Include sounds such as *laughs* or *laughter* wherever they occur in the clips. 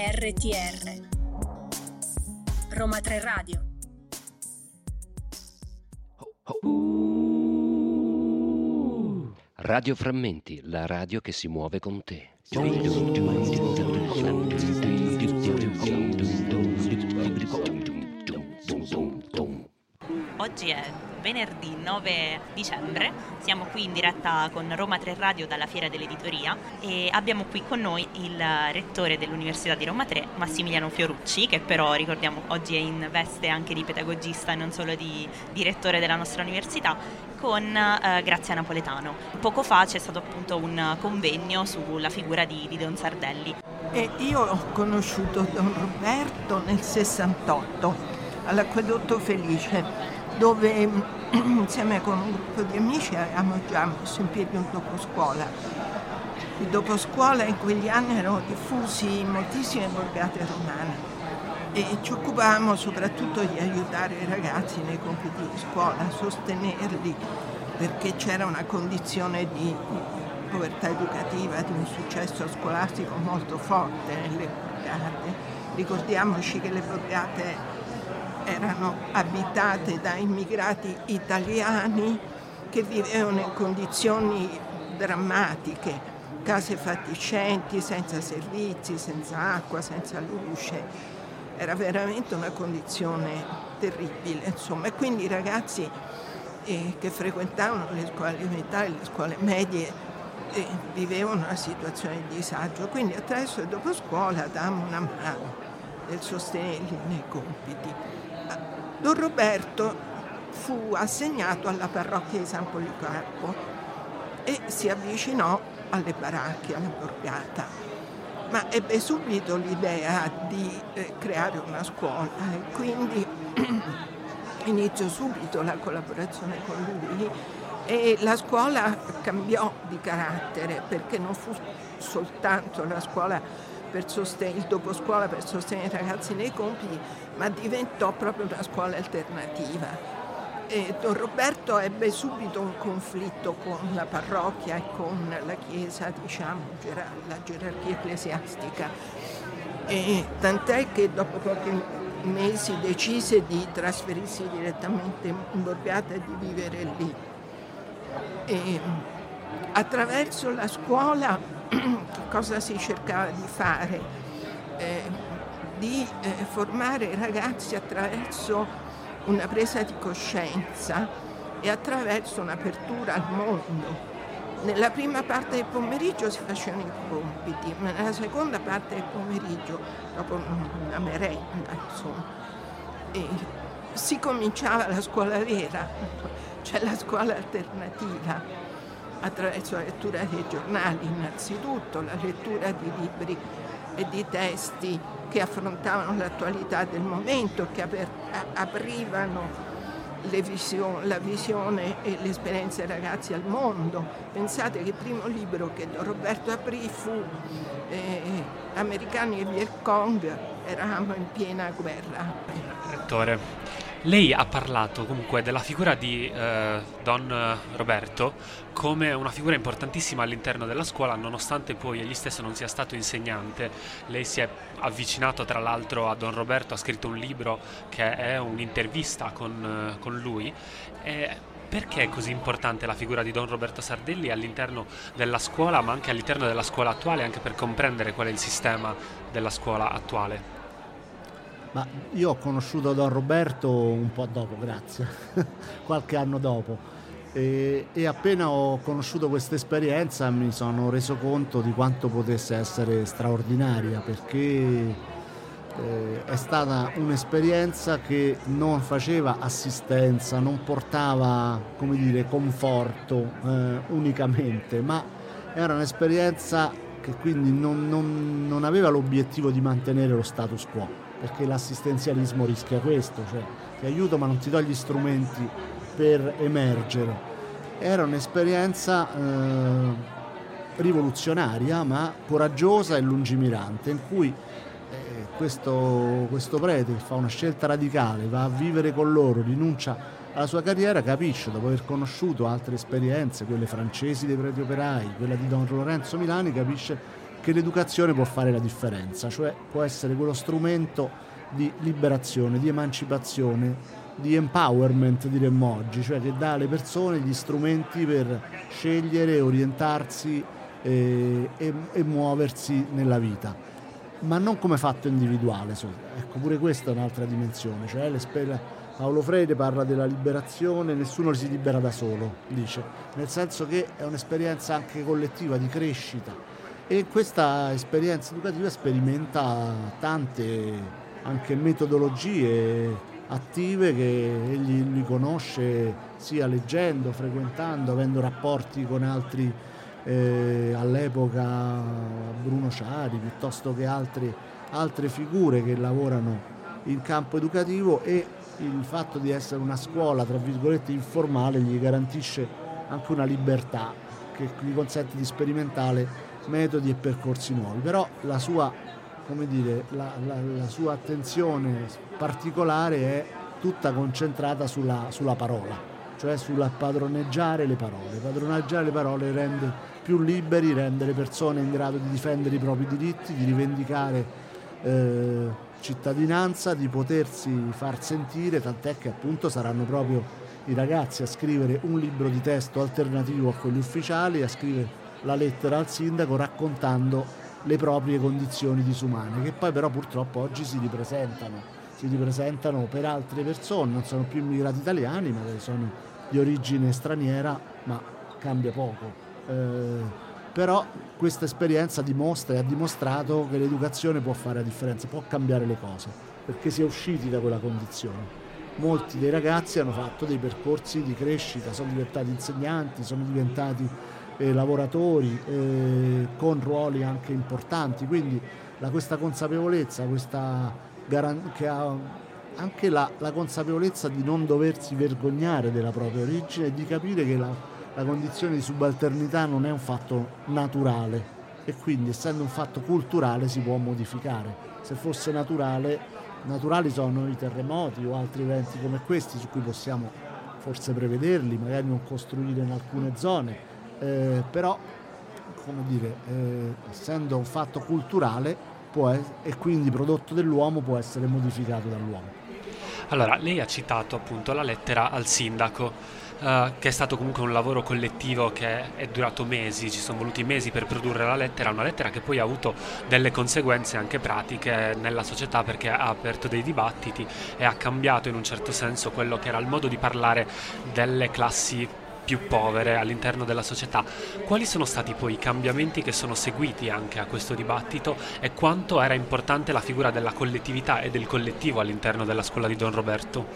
RTR Roma 3 Radio Radio Frammenti, la radio che si muove con te. Oggi è venerdì 9 dicembre, siamo qui in diretta con Roma 3 Radio dalla Fiera dell'Editoria e abbiamo qui con noi il rettore dell'Università di Roma 3, Massimiliano Fiorucci, che però ricordiamo oggi è in veste anche di pedagogista e non solo di direttore della nostra università, con eh, Grazia Napoletano. Poco fa c'è stato appunto un convegno sulla figura di, di Don Sardelli. E io ho conosciuto Don Roberto nel 68 all'Acquedotto Felice dove *clears throat* insieme con un gruppo di amici avevamo già messo in piedi un doposcuola. Il doposcuola in quegli anni erano diffusi in moltissime borgate romane e ci occupavamo soprattutto di aiutare i ragazzi nei compiti di scuola, sostenerli perché c'era una condizione di povertà educativa, di un successo scolastico molto forte nelle borgate. Ricordiamoci che le borgate erano abitate da immigrati italiani che vivevano in condizioni drammatiche, case fatiscenti, senza servizi, senza acqua, senza luce. Era veramente una condizione terribile, insomma. E quindi i ragazzi eh, che frequentavano le scuole elementari, le scuole medie, eh, vivevano una situazione di disagio. Quindi attraverso il dopo scuola davamo una mano nel sostenerli nei compiti. Don Roberto fu assegnato alla parrocchia di San Policarpo e si avvicinò alle baracche, alla borgata, ma ebbe subito l'idea di eh, creare una scuola e quindi *clears throat* iniziò subito la collaborazione con lui e la scuola cambiò di carattere perché non fu soltanto la scuola per sostenere, il dopo scuola per sostenere i ragazzi nei compiti, ma diventò proprio una scuola alternativa. E Don Roberto ebbe subito un conflitto con la parrocchia e con la chiesa, diciamo, la gerarchia ecclesiastica. E tant'è che dopo pochi mesi decise di trasferirsi direttamente in Borgata e di vivere lì. E attraverso la scuola che cosa si cercava di fare? Eh, di eh, formare i ragazzi attraverso una presa di coscienza e attraverso un'apertura al mondo. Nella prima parte del pomeriggio si facevano i compiti, ma nella seconda parte del pomeriggio, dopo una merenda, insomma, si cominciava la scuola vera, cioè la scuola alternativa attraverso la lettura dei giornali innanzitutto, la lettura di libri e di testi che affrontavano l'attualità del momento, che aprivano vision, la visione e l'esperienza dei ragazzi al mondo. Pensate che il primo libro che Roberto aprì fu eh, Americani e Vietcong, eravamo in piena guerra. Rettore, lei ha parlato comunque della figura di eh, Don Roberto come una figura importantissima all'interno della scuola, nonostante poi egli stesso non sia stato insegnante. Lei si è avvicinato tra l'altro a Don Roberto, ha scritto un libro che è un'intervista con, con lui. E perché è così importante la figura di Don Roberto Sardelli all'interno della scuola, ma anche all'interno della scuola attuale, anche per comprendere qual è il sistema della scuola attuale? Ma io ho conosciuto Don Roberto un po' dopo, grazie, *laughs* qualche anno dopo. E, e, appena ho conosciuto questa esperienza mi sono reso conto di quanto potesse essere straordinaria perché eh, è stata un'esperienza che non faceva assistenza, non portava come dire, conforto eh, unicamente, ma era un'esperienza che quindi non, non, non aveva l'obiettivo di mantenere lo status quo perché l'assistenzialismo rischia questo, cioè ti aiuto ma non ti do gli strumenti per emergere. Era un'esperienza eh, rivoluzionaria ma coraggiosa e lungimirante in cui eh, questo, questo prete che fa una scelta radicale, va a vivere con loro, rinuncia alla sua carriera, capisce dopo aver conosciuto altre esperienze, quelle francesi dei preti operai, quella di Don Lorenzo Milani, capisce che l'educazione può fare la differenza, cioè può essere quello strumento di liberazione, di emancipazione, di empowerment diremmo oggi, cioè che dà alle persone gli strumenti per scegliere, orientarsi e, e, e muoversi nella vita, ma non come fatto individuale. Ecco, pure questa è un'altra dimensione, cioè Paolo Freire parla della liberazione, nessuno si libera da solo, dice, nel senso che è un'esperienza anche collettiva di crescita e questa esperienza educativa sperimenta tante anche metodologie attive che egli li conosce sia leggendo, frequentando, avendo rapporti con altri eh, all'epoca Bruno Ciari piuttosto che altri, altre figure che lavorano in campo educativo e il fatto di essere una scuola tra virgolette informale gli garantisce anche una libertà che gli consente di sperimentare metodi e percorsi nuovi però la sua, dire, la, la, la sua attenzione particolare è tutta concentrata sulla, sulla parola cioè sul padroneggiare le parole. Padroneggiare le parole rende più liberi, rende le persone in grado di difendere i propri diritti, di rivendicare eh, cittadinanza, di potersi far sentire, tant'è che appunto saranno proprio i ragazzi a scrivere un libro di testo alternativo a quelli ufficiali, a scrivere la lettera al sindaco raccontando le proprie condizioni disumane, che poi però purtroppo oggi si ripresentano, si ripresentano per altre persone, non sono più immigrati italiani, ma sono di origine straniera, ma cambia poco. Eh, però questa esperienza dimostra e ha dimostrato che l'educazione può fare la differenza, può cambiare le cose, perché si è usciti da quella condizione. Molti dei ragazzi hanno fatto dei percorsi di crescita, sono diventati insegnanti, sono diventati eh, lavoratori eh, con ruoli anche importanti, quindi la, questa consapevolezza, questa garan- che ha anche la, la consapevolezza di non doversi vergognare della propria origine e di capire che la, la condizione di subalternità non è un fatto naturale e quindi essendo un fatto culturale si può modificare. Se fosse naturale, naturali sono i terremoti o altri eventi come questi su cui possiamo forse prevederli, magari non costruire in alcune zone, eh, però come dire, eh, essendo un fatto culturale è, e quindi prodotto dell'uomo può essere modificato dall'uomo. Allora, lei ha citato appunto la lettera al sindaco. Uh, che è stato comunque un lavoro collettivo che è durato mesi, ci sono voluti mesi per produrre la lettera, una lettera che poi ha avuto delle conseguenze anche pratiche nella società perché ha aperto dei dibattiti e ha cambiato in un certo senso quello che era il modo di parlare delle classi più povere all'interno della società. Quali sono stati poi i cambiamenti che sono seguiti anche a questo dibattito e quanto era importante la figura della collettività e del collettivo all'interno della scuola di Don Roberto?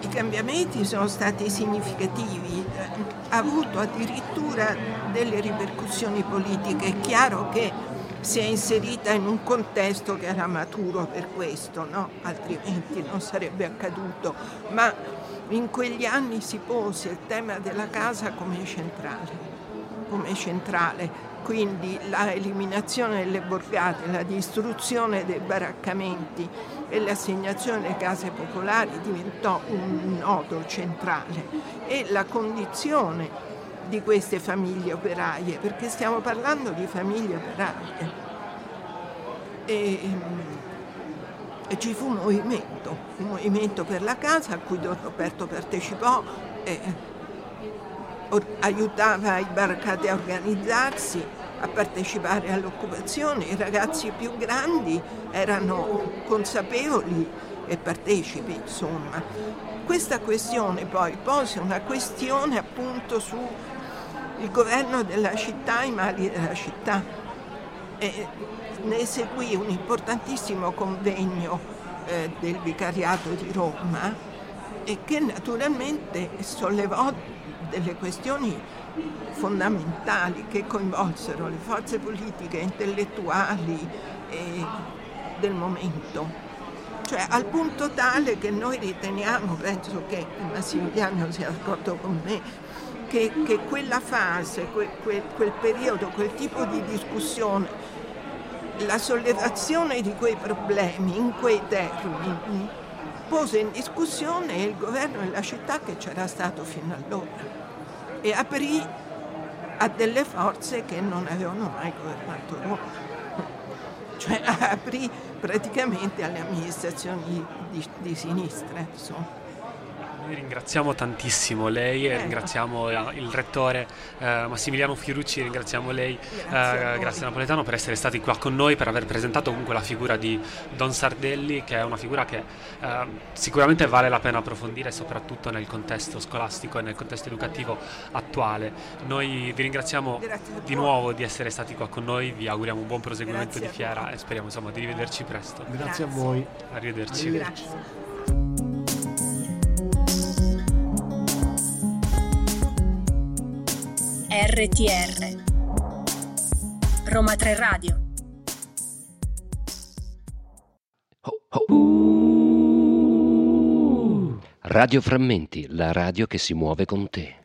I cambiamenti sono stati significativi, ha avuto addirittura delle ripercussioni politiche. È chiaro che si è inserita in un contesto che era maturo per questo, no? altrimenti non sarebbe accaduto. Ma in quegli anni si pose il tema della casa come centrale, come centrale. quindi la eliminazione delle borgate, la distruzione dei baraccamenti e l'assegnazione delle case popolari diventò un nodo centrale e la condizione di queste famiglie operaie, perché stiamo parlando di famiglie operaie. E, e ci fu un movimento, un movimento per la casa a cui Don Roberto partecipò e aiutava i barricati a organizzarsi, a partecipare all'occupazione. I ragazzi più grandi erano consapevoli e partecipi, insomma. Questa questione poi pose una questione appunto sul governo della città, i mali della città. E ne seguì un importantissimo convegno eh, del Vicariato di Roma e che naturalmente sollevò delle questioni fondamentali che coinvolsero le forze politiche, intellettuali eh, del momento. Cioè al punto tale che noi riteniamo, penso che Massimiliano sia d'accordo con me, che, che quella fase, quel, quel, quel periodo, quel tipo di discussione la sollevazione di quei problemi in quei termini pose in discussione il governo e la città che c'era stato fino allora e aprì a delle forze che non avevano mai governato Roma. Cioè *laughs* aprì praticamente alle amministrazioni di, di sinistra, insomma. Noi ringraziamo tantissimo lei e ringraziamo eh, il rettore eh, Massimiliano Fiorucci, ringraziamo lei, Grazie eh, grazie Napoletano per essere stati qua con noi, per aver presentato comunque la figura di Don Sardelli, che è una figura che eh, sicuramente vale la pena approfondire, soprattutto nel contesto scolastico e nel contesto educativo attuale. Noi vi ringraziamo Grazie a di nuovo di essere stati qua con noi, vi auguriamo un buon proseguimento Grazie di a fiera e speriamo insomma di rivederci presto. Grazie a Grazie. voi. Arrivederci. Grazie. RTR Roma 3 Radio Radio Frammenti, la radio che si muove con te.